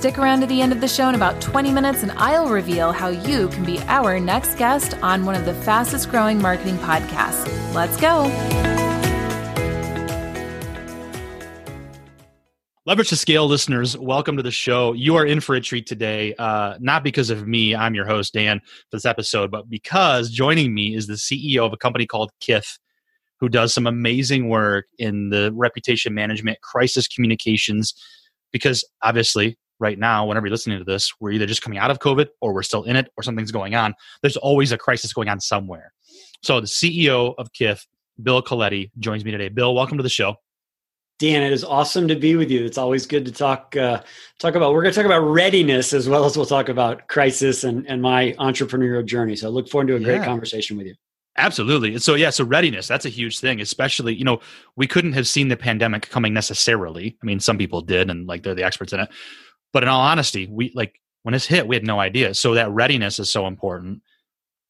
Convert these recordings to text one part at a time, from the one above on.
Stick around to the end of the show in about 20 minutes, and I'll reveal how you can be our next guest on one of the fastest growing marketing podcasts. Let's go. Leverage to Scale listeners, welcome to the show. You are in for a treat today, uh, not because of me, I'm your host, Dan, for this episode, but because joining me is the CEO of a company called Kith, who does some amazing work in the reputation management, crisis communications, because obviously right now, whenever you're listening to this, we're either just coming out of COVID or we're still in it or something's going on. There's always a crisis going on somewhere. So the CEO of Kith, Bill Coletti, joins me today. Bill, welcome to the show. Dan, it is awesome to be with you. It's always good to talk uh, talk about. We're going to talk about readiness as well as we'll talk about crisis and, and my entrepreneurial journey. So I look forward to a yeah. great conversation with you. Absolutely. So yeah, so readiness, that's a huge thing, especially, you know, we couldn't have seen the pandemic coming necessarily. I mean, some people did and like they're the experts in it. But in all honesty, we like when it's hit, we had no idea. So that readiness is so important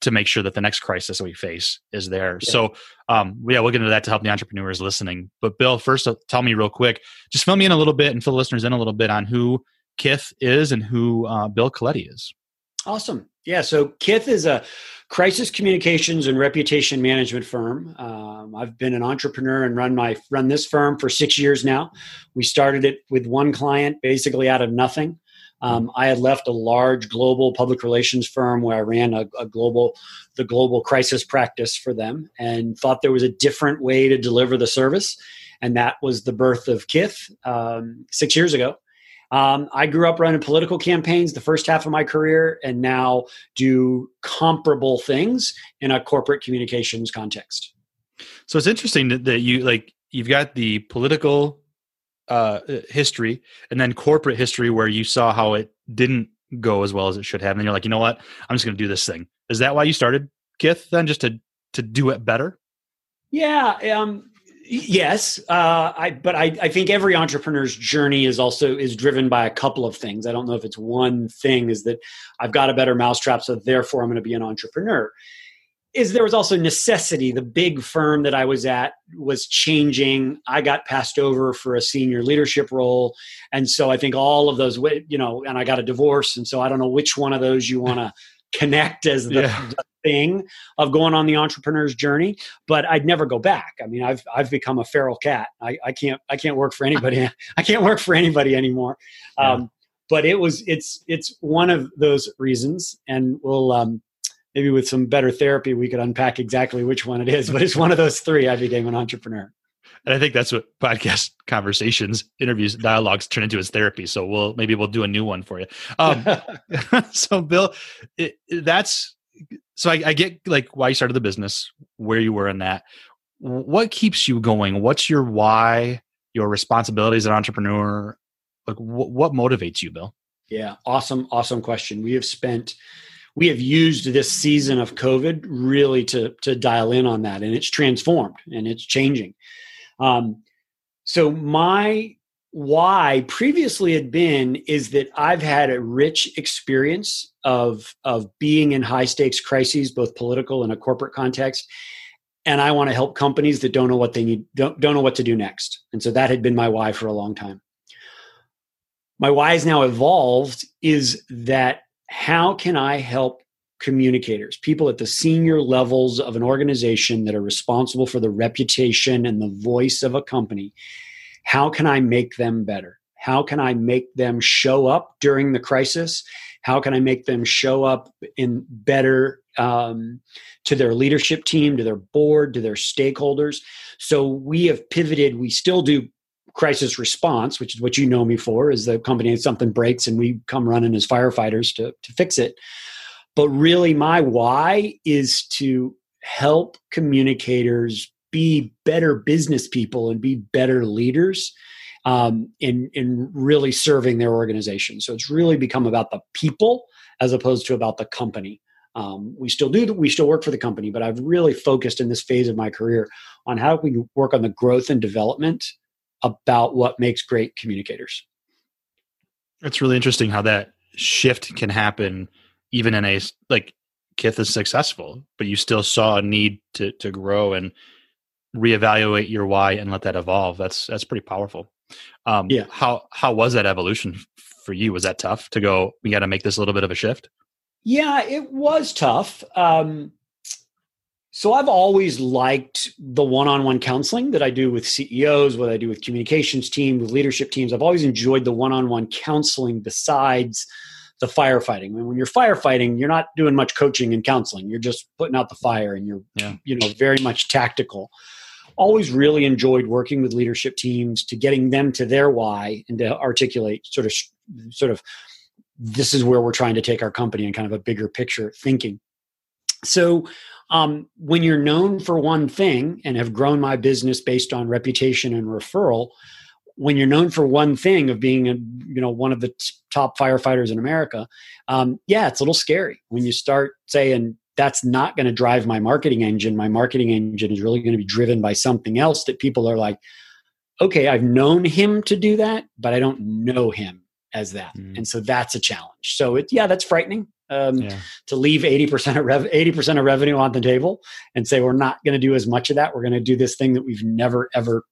to make sure that the next crisis that we face is there. Yeah. So, um, yeah, we'll get into that to help the entrepreneurs listening. But Bill, first, uh, tell me real quick, just fill me in a little bit and fill the listeners in a little bit on who Kith is and who uh, Bill Coletti is. Awesome. Yeah. So Kith is a crisis communications and reputation management firm. Um, I've been an entrepreneur and run my run this firm for six years now. We started it with one client, basically out of nothing. Um, I had left a large global public relations firm where I ran a, a, global, the global crisis practice for them, and thought there was a different way to deliver the service, and that was the birth of Kith um, six years ago. Um, I grew up running political campaigns the first half of my career, and now do comparable things in a corporate communications context. So it's interesting that you like you've got the political uh, history and then corporate history where you saw how it didn't go as well as it should have, and then you're like, you know what, I'm just going to do this thing. Is that why you started Kith then, just to to do it better? Yeah, um, yes uh, I, but I, I think every entrepreneur's journey is also is driven by a couple of things. I don't know if it's one thing is that i've got a better mousetrap so therefore i'm going to be an entrepreneur. Is there was also necessity. The big firm that i was at was changing. I got passed over for a senior leadership role and so i think all of those you know and i got a divorce and so i don't know which one of those you want to connect as the, yeah. the, thing of going on the entrepreneur's journey but i'd never go back i mean i've i've become a feral cat i, I can't i can't work for anybody i can't work for anybody anymore yeah. um, but it was it's it's one of those reasons and we'll um, maybe with some better therapy we could unpack exactly which one it is but it's one of those three i became an entrepreneur and I think that's what podcast conversations, interviews, dialogues turn into as therapy. So we'll maybe we'll do a new one for you. Um, so Bill, it, that's so I, I get like why you started the business, where you were in that. What keeps you going? What's your why? Your responsibilities as an entrepreneur? Like wh- what motivates you, Bill? Yeah, awesome, awesome question. We have spent we have used this season of COVID really to to dial in on that, and it's transformed and it's changing. Um, so my why previously had been is that I've had a rich experience of of being in high stakes crises, both political and a corporate context. And I want to help companies that don't know what they need, don't, don't know what to do next. And so that had been my why for a long time. My why has now evolved is that how can I help communicators, people at the senior levels of an organization that are responsible for the reputation and the voice of a company. How can I make them better? How can I make them show up during the crisis? How can I make them show up in better um, to their leadership team, to their board, to their stakeholders? So we have pivoted. We still do crisis response, which is what you know me for, is the company something breaks and we come running as firefighters to, to fix it. But really, my why is to help communicators be better business people and be better leaders um, in in really serving their organization. So it's really become about the people as opposed to about the company. Um, we still do, we still work for the company, but I've really focused in this phase of my career on how we work on the growth and development about what makes great communicators. It's really interesting how that shift can happen even in a like Kith is successful, but you still saw a need to to grow and reevaluate your why and let that evolve. That's that's pretty powerful. Um, yeah. How how was that evolution for you? Was that tough to go? We got to make this a little bit of a shift. Yeah, it was tough. Um, so I've always liked the one-on-one counseling that I do with CEOs, what I do with communications team, with leadership teams. I've always enjoyed the one-on-one counseling besides the firefighting. I mean, when you're firefighting, you're not doing much coaching and counseling. You're just putting out the fire and you're yeah. you know very much tactical. Always really enjoyed working with leadership teams to getting them to their why and to articulate sort of sort of this is where we're trying to take our company and kind of a bigger picture thinking. So, um, when you're known for one thing and have grown my business based on reputation and referral, when you're known for one thing of being a, you know one of the t- top firefighters in America, um, yeah, it's a little scary when you start saying that's not going to drive my marketing engine. My marketing engine is really going to be driven by something else that people are like, okay, I've known him to do that, but I don't know him as that. Mm. And so that's a challenge. So it, yeah, that's frightening. Um, yeah. to leave 80% of rev- 80% of revenue on the table and say we're not going to do as much of that we're going to do this thing that we've never ever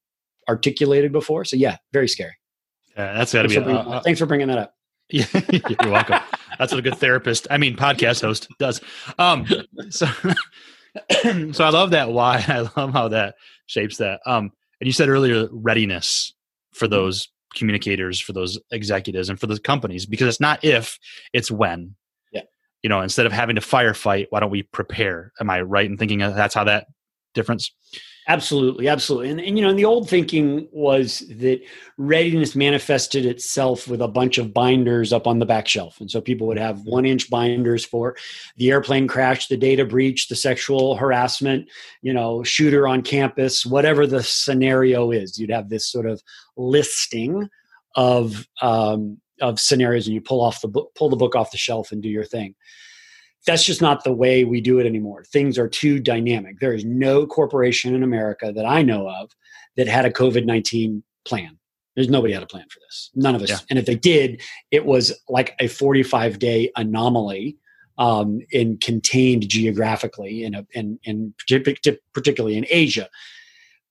articulated before so yeah very scary yeah that's got to be for bringing, uh, thanks for bringing that up yeah you're welcome that's what a good therapist i mean podcast host does. Um so so i love that why i love how that shapes that. Um and you said earlier readiness for mm-hmm. those communicators for those executives and for those companies because it's not if it's when. Yeah. You know instead of having to firefight why don't we prepare? Am i right in thinking that's how that difference absolutely absolutely. And, and you know and the old thinking was that readiness manifested itself with a bunch of binders up on the back shelf. And so people would have one inch binders for the airplane crash the data breach the sexual harassment you know shooter on campus whatever the scenario is. You'd have this sort of listing of um, of scenarios and you pull off the book pull the book off the shelf and do your thing that's just not the way we do it anymore. Things are too dynamic. There is no corporation in America that I know of that had a COVID 19 plan. There's nobody had a plan for this. None of us. Yeah. And if they did, it was like a 45 day anomaly um, and contained geographically in, a, in, in particularly in Asia,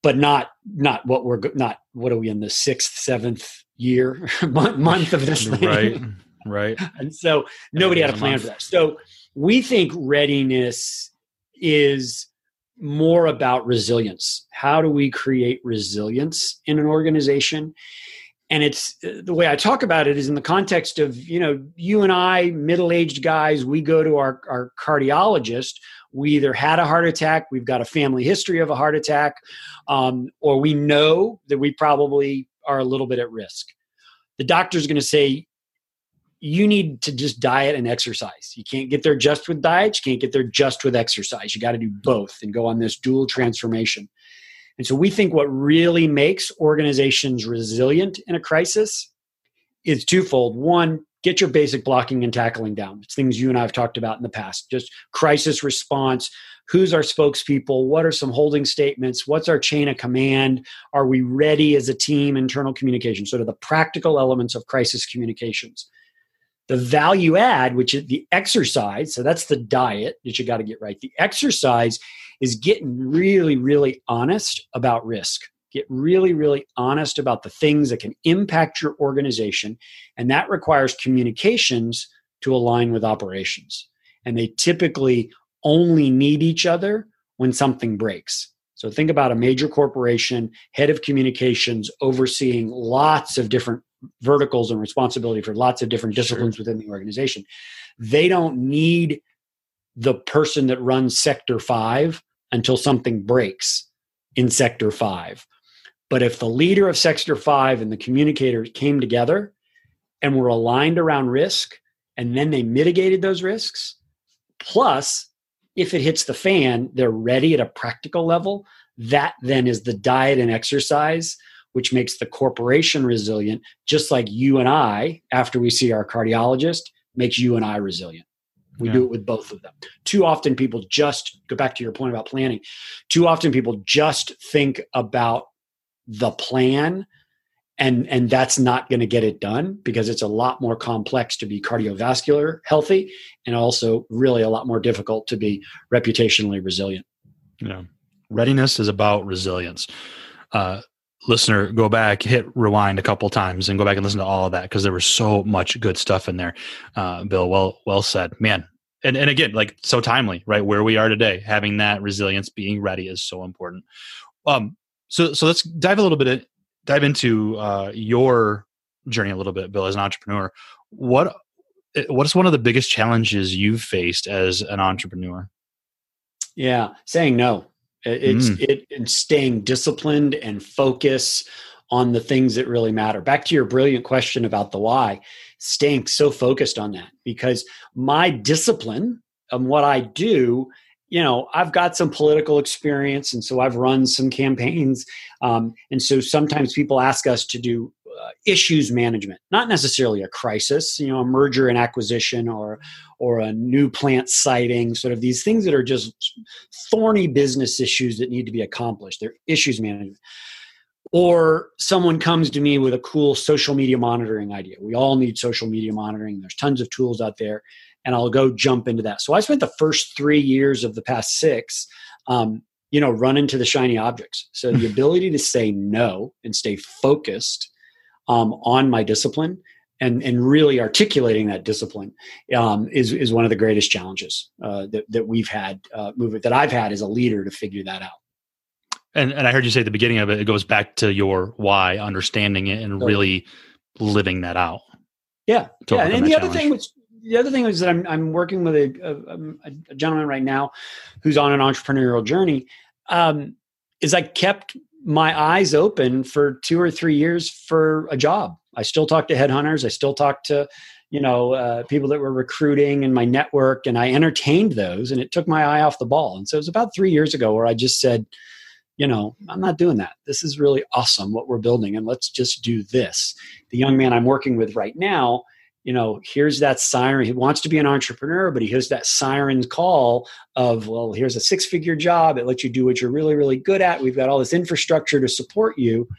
but not not what we're not what are we in the sixth seventh year month of this thing. right right and so nobody had a plan for that so we think readiness is more about resilience. How do we create resilience in an organization? And it's the way I talk about it is in the context of, you know, you and I, middle aged guys, we go to our, our cardiologist. We either had a heart attack, we've got a family history of a heart attack, um, or we know that we probably are a little bit at risk. The doctor's going to say, you need to just diet and exercise. You can't get there just with diet, you can't get there just with exercise. You got to do both and go on this dual transformation. And so we think what really makes organizations resilient in a crisis is twofold. One, get your basic blocking and tackling down. It's things you and I have talked about in the past. Just crisis response. Who's our spokespeople? What are some holding statements? What's our chain of command? Are we ready as a team? Internal communication, sort of the practical elements of crisis communications the value add, which is the exercise, so that's the diet that you got to get right. The exercise is getting really, really honest about risk. Get really, really honest about the things that can impact your organization. And that requires communications to align with operations. And they typically only need each other when something breaks. So think about a major corporation, head of communications overseeing lots of different verticals and responsibility for lots of different disciplines sure. within the organization. They don't need the person that runs sector 5 until something breaks in sector 5. But if the leader of sector 5 and the communicator came together and were aligned around risk and then they mitigated those risks, plus if it hits the fan, they're ready at a practical level. That then is the diet and exercise which makes the corporation resilient, just like you and I, after we see our cardiologist, makes you and I resilient. We Yeah. do it with both of them. Too often people just go back to your point about planning. Too often people just think about the plan and and that's not going to get it done because it's a lot more complex to be cardiovascular healthy and also really a lot more difficult to be reputationally resilient. Yeah. Readiness is about resilience. Uh, listener, go back, hit rewind a couple times, and go back and listen to all of that because there was so much good stuff in there. Uh, Bill, well, well said, man. And and again, like so timely, right? Where we are today, having that resilience, being ready is so important. Um, so so let's dive a little bit, in, dive into uh, your journey a little bit, Bill, as an entrepreneur. What what is one of the biggest challenges you've faced as an entrepreneur? Yeah, saying no. It- It's Mm. it and staying disciplined and focus on the things that really matter. Back to your brilliant question about the why, staying so focused on that because my discipline and what I do, you know, I've got some political experience and so I've run some campaigns. Um, and so sometimes people ask us to do issues management, not necessarily a crisis, you know, a merger and acquisition or or a new plant siting, sort of these things that are just thorny business issues that need to be accomplished. They're issues management. Or someone comes to me with a cool social media monitoring idea. We all need social media monitoring. There's tons of tools out there, and I'll go jump into that. So I spent the first three years of the past six, um, you know, running to the shiny objects. So the ability to say no and stay focused um, on my discipline and and really articulating that discipline um, is is one of the greatest challenges uh, that that we've had uh, movement that I've had as a leader to figure that out. And and I heard you say at the beginning of it, it goes back to your why, understanding it, and really living that out. Yeah, yeah. And that the other thing was the other thing is that I'm I'm working with a, a, a gentleman right now who's on an entrepreneurial journey. Um, is I kept my eyes open for two or three years for a job. I still talk to headhunters. I still talk to you know uh, people that were recruiting in my network, and I entertained those, and it took my eye off the ball. And so it was about three years ago where I just said, you know, I'm not doing that. This is really awesome what we're building, and let's just do this. The young man I'm working with right now, you know, here's that siren. He wants to be an entrepreneur, but he hears that siren call of, well, here's a six figure job. It lets you do what you're really, really good at. We've got all this infrastructure to support you.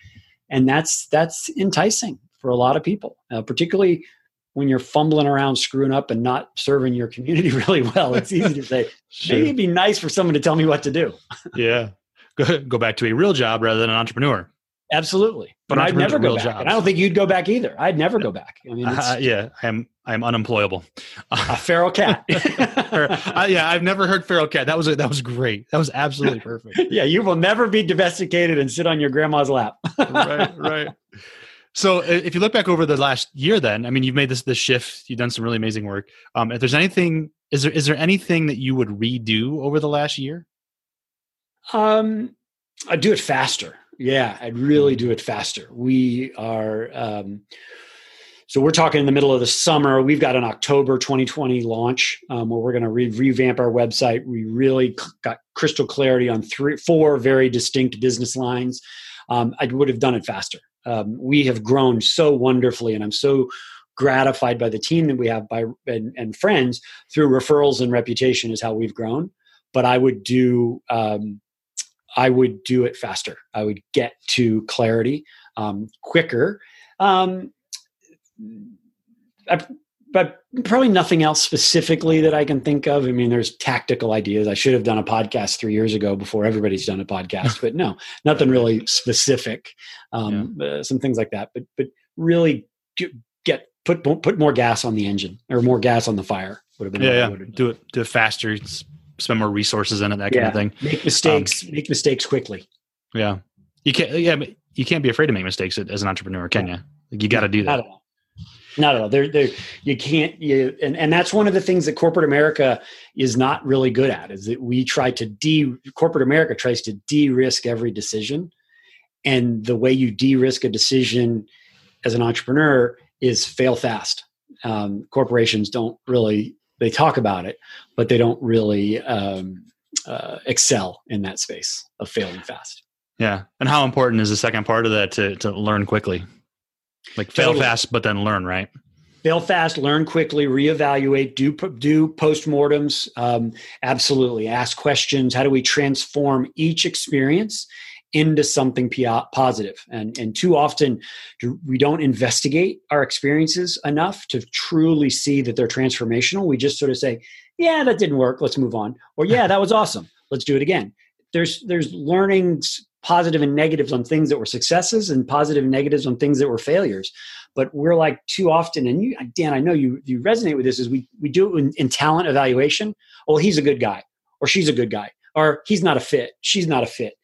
And that's that's enticing for a lot of people, uh, particularly when you're fumbling around, screwing up, and not serving your community really well. It's easy to say, maybe it'd be nice for someone to tell me what to do. yeah. Go, go back to a real job rather than an entrepreneur. Absolutely. But I'd never go back. jobs. And I don't think you'd go back either. I'd never go back. I mean, it's Uh, yeah, I am. I am unemployable. a feral cat. Uh, yeah, I've never heard feral cat. That was a, that was great. That was absolutely perfect. yeah, you will never be domesticated and sit on your grandma's lap. right, right. So, if you look back over the last year, then I mean, you've made this this shift. You've done some really amazing work. Um, if there's anything, is there is there anything that you would redo over the last year? Um, I'd do it faster. Yeah, I'd really do it faster. We are, um, so we're talking in the middle of the summer. We've got an October 2020 launch um, where we're going to re- revamp our website. We really c- got crystal clarity on three, four very distinct business lines. Um, I would have done it faster. Um, we have grown so wonderfully, and I'm so gratified by the team that we have by and, and friends through referrals and reputation is how we've grown. But I would do um, I would do it faster. I would get to clarity um, quicker. Um, I, but probably nothing else specifically that I can think of. I mean, there's tactical ideas. I should have done a podcast three years ago before everybody's done a podcast, but no, nothing really specific. Um, uh, some things like that, but but really get, get put put more gas on the engine or more gas on the fire would have been. Yeah, yeah. Do it do it faster. s- Spend more resources in it. That kind of thing. Make mistakes. make mistakes quickly. Yeah, you can't. Yeah, but you can't be afraid to make mistakes as an entrepreneur, can you? Like, you got to do that. Not at all. Not at all. There, there. You can't. You and and that's one of the things that corporate America is not really good at. Is that we try to de corporate America tries to de-risk every decision, and the way you de-risk a decision as an entrepreneur is fail fast. Um, corporations don't really. They talk about it, but they don't really um, uh, excel in that space of failing fast. Yeah, and how important is the second part of that to to learn quickly, like fail Totally. fast, but then learn right. fail fast, learn quickly, reevaluate, do do postmortems. Um, absolutely, ask questions. How do we transform each experience into something uh, positive? And and too often we don't investigate our experiences enough to truly see that they're transformational. We just sort of say, "Yeah, that didn't work. Let's move on," or "Yeah, that was awesome. Let's do it again." There's there's learnings positive and negatives on things that were successes and positive and negatives on things that were failures but we're like too often and you dan i know you you resonate with this is we we do it in, in talent evaluation well he's a good guy or she's a good guy or he's not a fit she's not a fit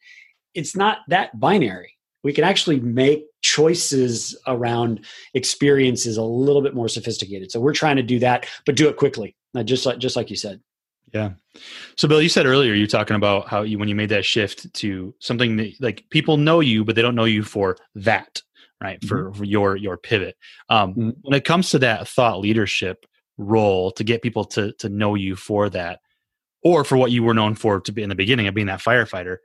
it's not that binary we can actually make choices around experiences a little bit more sophisticated so we're trying to do that but do it quickly just like just like you said yeah. So, Bill, you said earlier you're talking about how you when you made that shift to something that like people know you, but they don't know you for that, right? Mm-hmm. For, for, your your pivot. Um, mm-hmm. When it comes to that thought leadership role, to get people to to know you for that, or for what you were known for to be in the beginning of being that firefighter,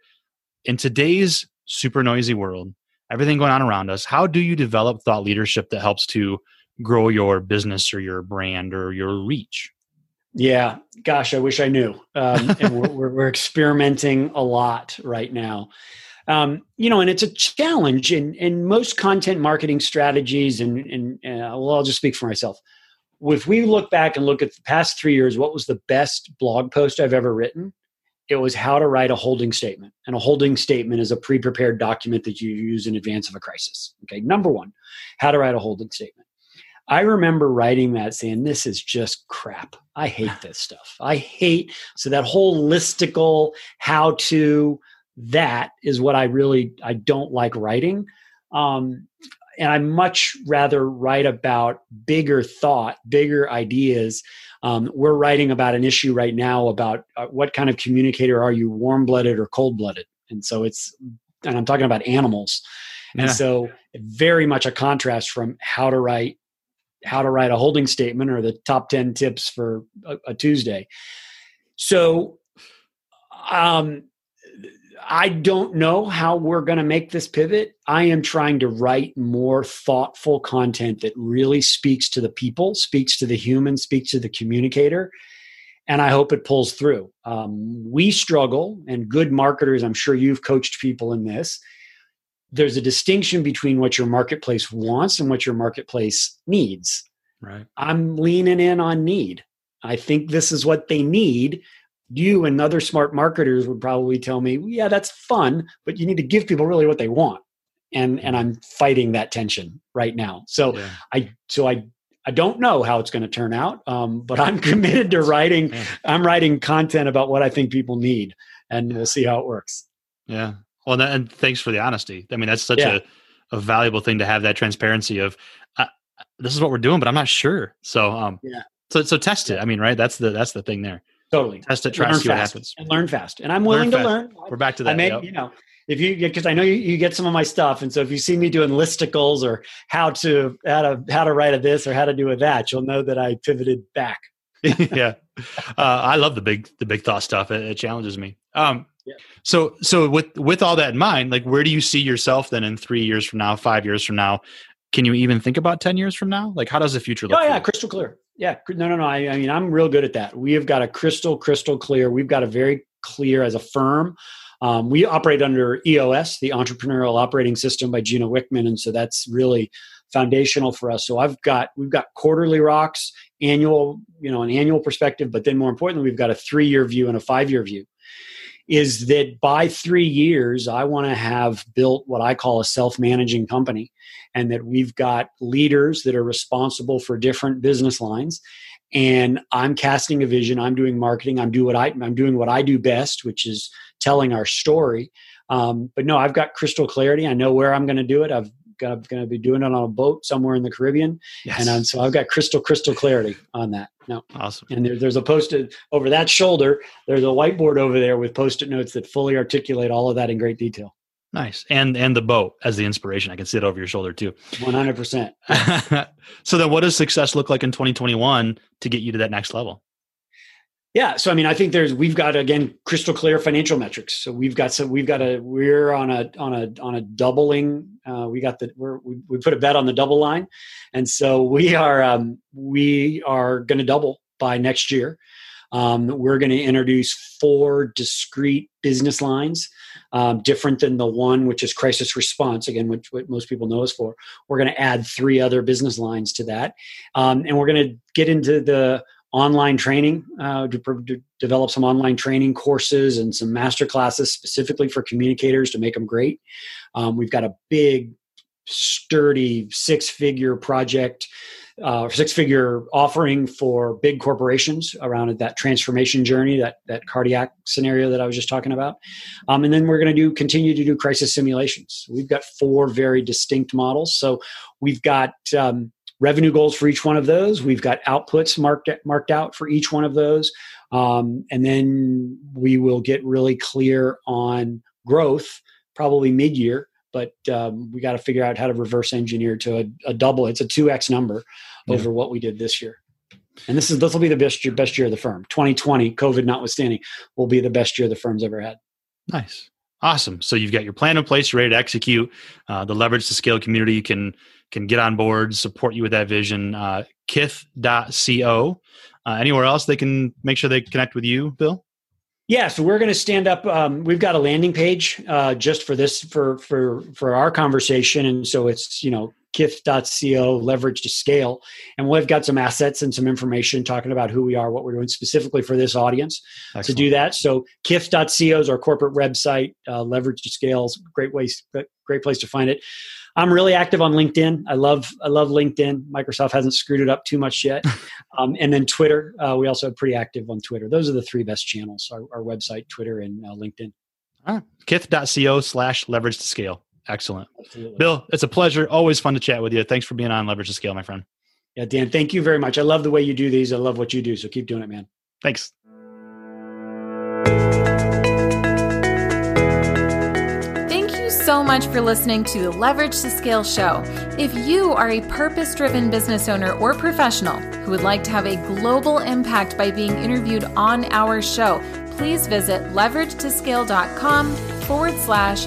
in today's super noisy world, everything going on around us, how do you develop thought leadership that helps to grow your business or your brand or your reach? Yeah, gosh, I wish I knew. Um, and we're, we're, we're, experimenting a lot right now. Um, you know, and it's a challenge in in most content marketing strategies. And, and uh, well, I'll just speak for myself. If we look back and look at the past three years, what was the best blog post I've ever written? It was how to write a holding statement. And a holding statement is a pre prepared document that you use in advance of a crisis. Okay, number one, how to write a holding statement. I remember writing that saying, This is just crap. I hate this stuff. I hate so that whole listicle how to that is what I really I don't like writing. Um, and I much rather write about bigger thought, bigger ideas. Um, we're writing about an issue right now about uh, what kind of communicator are you, warm blooded or cold blooded? And so it's, and I'm talking about animals. Yeah. And so very much a contrast from how to write how to write a holding statement or the top 10 tips for a, a Tuesday. So, um, I don't know how we're going to make this pivot. I am trying to write more thoughtful content that really speaks to the people, speaks to the human, speaks to the communicator. And I hope it pulls through. Um, we struggle, and good marketers, I'm sure you've coached people in this, there's a distinction between what your marketplace wants and what your marketplace needs. Right. I'm leaning in on need. I think this is what they need. You and other smart marketers would probably tell me, yeah, that's fun, but you need to give people really what they want. And and I'm fighting that tension right now. So yeah. I so I I don't know how it's going to turn out, um, but I'm committed to writing. Yeah. I'm writing content about what I think people need, and we'll see how it works. Yeah, well, and thanks for the honesty. I mean, that's such yeah. a, a valuable thing to have that transparency of uh, this is what we're doing, but I'm not sure. So, um, yeah. So, so test it. I mean, right? That's the that's the thing there. Totally. Test it. Try to see what happens. And learn fast. And I'm willing learn to learn. We're back to that. I may, yep. you know, if you because I know you, you get some of my stuff, and so if you see me doing listicles or how to how to how to write a this or how to do a that, you'll know that I pivoted back. yeah, uh, I love the big the big thought stuff. It, it challenges me. Um, so so with with all that in mind, like where do you see yourself then in three years from now, five years from now? Can you even think about ten years from now? Like how does the future look? Oh yeah, crystal clear. Yeah, no, no, no. I, I mean, I'm real good at that. We have got a crystal, crystal clear. We've got a very clear as a firm. Um, we operate under EOS, the Entrepreneurial Operating System by Gino Wickman, and so that's really foundational for us. So I've got we've got quarterly rocks, annual, you know, an annual perspective, but then more importantly, we've got a three year view and a five year view is that by three years, I want to have built what I call a self managing company, and that we've got leaders that are responsible for different business lines. And I'm casting a vision. I'm doing marketing. I'm doing what I, I'm doing what I do best, which is telling our story. Um, but no, I've got crystal clarity. I know where I'm going to do it. I've I'm going to be doing it on a boat somewhere in the Caribbean, yes. and um, so I've got crystal crystal clarity on that. No, awesome. And there, there's a post-it over that shoulder. There's a whiteboard over there with post-it notes that fully articulate all of that in great detail. Nice, and and the boat as the inspiration. I can see it over your shoulder too. One hundred percent. So then, what does success look like in 2021 to get you to that next level? Yeah, so I mean, I think there's we've got again crystal clear financial metrics. So we've got some we've got a we're on a on a on a doubling. Uh, we got the we're, we we put a bet on the double line, and so we are um, we are going to double by next year. Um, we're going to introduce four discrete business lines, um, different than the one which is crisis response. Again, which what most people know us for. We're going to add three other business lines to that, um, and we're going to get into the online training uh, to, to, develop some online training courses and some master classes specifically for communicators to make them great um, we've got a big sturdy six figure project uh, six figure offering for big corporations around that transformation journey that that cardiac scenario that i was just talking about um, and then we're going to do continue to do crisis simulations we've got four very distinct models so we've got um, revenue goals for each one of those. We've got outputs marked marked out for each one of those, um, and then we will get really clear on growth probably mid year. But um, we got to figure out how to reverse engineer to a, a double. It's a two x number yeah. over what we did this year. And this is this will be the best year, best year of the firm. 2020, COVID notwithstanding, will be the best year the firm's ever had. Nice. Awesome. So you've got your plan in place, you're ready to execute. Uh, the leverage to scale community can can get on board, support you with that vision. Uh, kith.co. Uh, anywhere else they can make sure they connect with you, Bill? Yeah, so we're going to stand up. Um, we've got a landing page uh, just for this for for for our conversation, and so it's you know kith.co leverage to scale. And we've got some assets and some information talking about who we are what we're doing specifically for this audience Excellent. to do that. So kith.co is our corporate website uh, leverage to scale is great ways great place to find it. I'm really active on linkedin. I love i love linkedin. Microsoft hasn't screwed it up too much yet. Um, and then twitter uh, we also are pretty active on twitter. Those are the three best channels our, our website twitter and uh, linkedin. Ah, kith.co slash leverage to scale Excellent. Absolutely. Bill, it's a pleasure. Always fun to chat with you. Thanks for being on Leverage to Scale, my friend. Yeah, Dan, thank you very much. I love the way you do these. I love what you do. So keep doing it, man. Thanks. Thank you so much for listening to the Leverage to Scale show. If you are a purpose driven business owner or professional who would like to have a global impact by being interviewed on our show, please visit leveragetoscale.com forward slash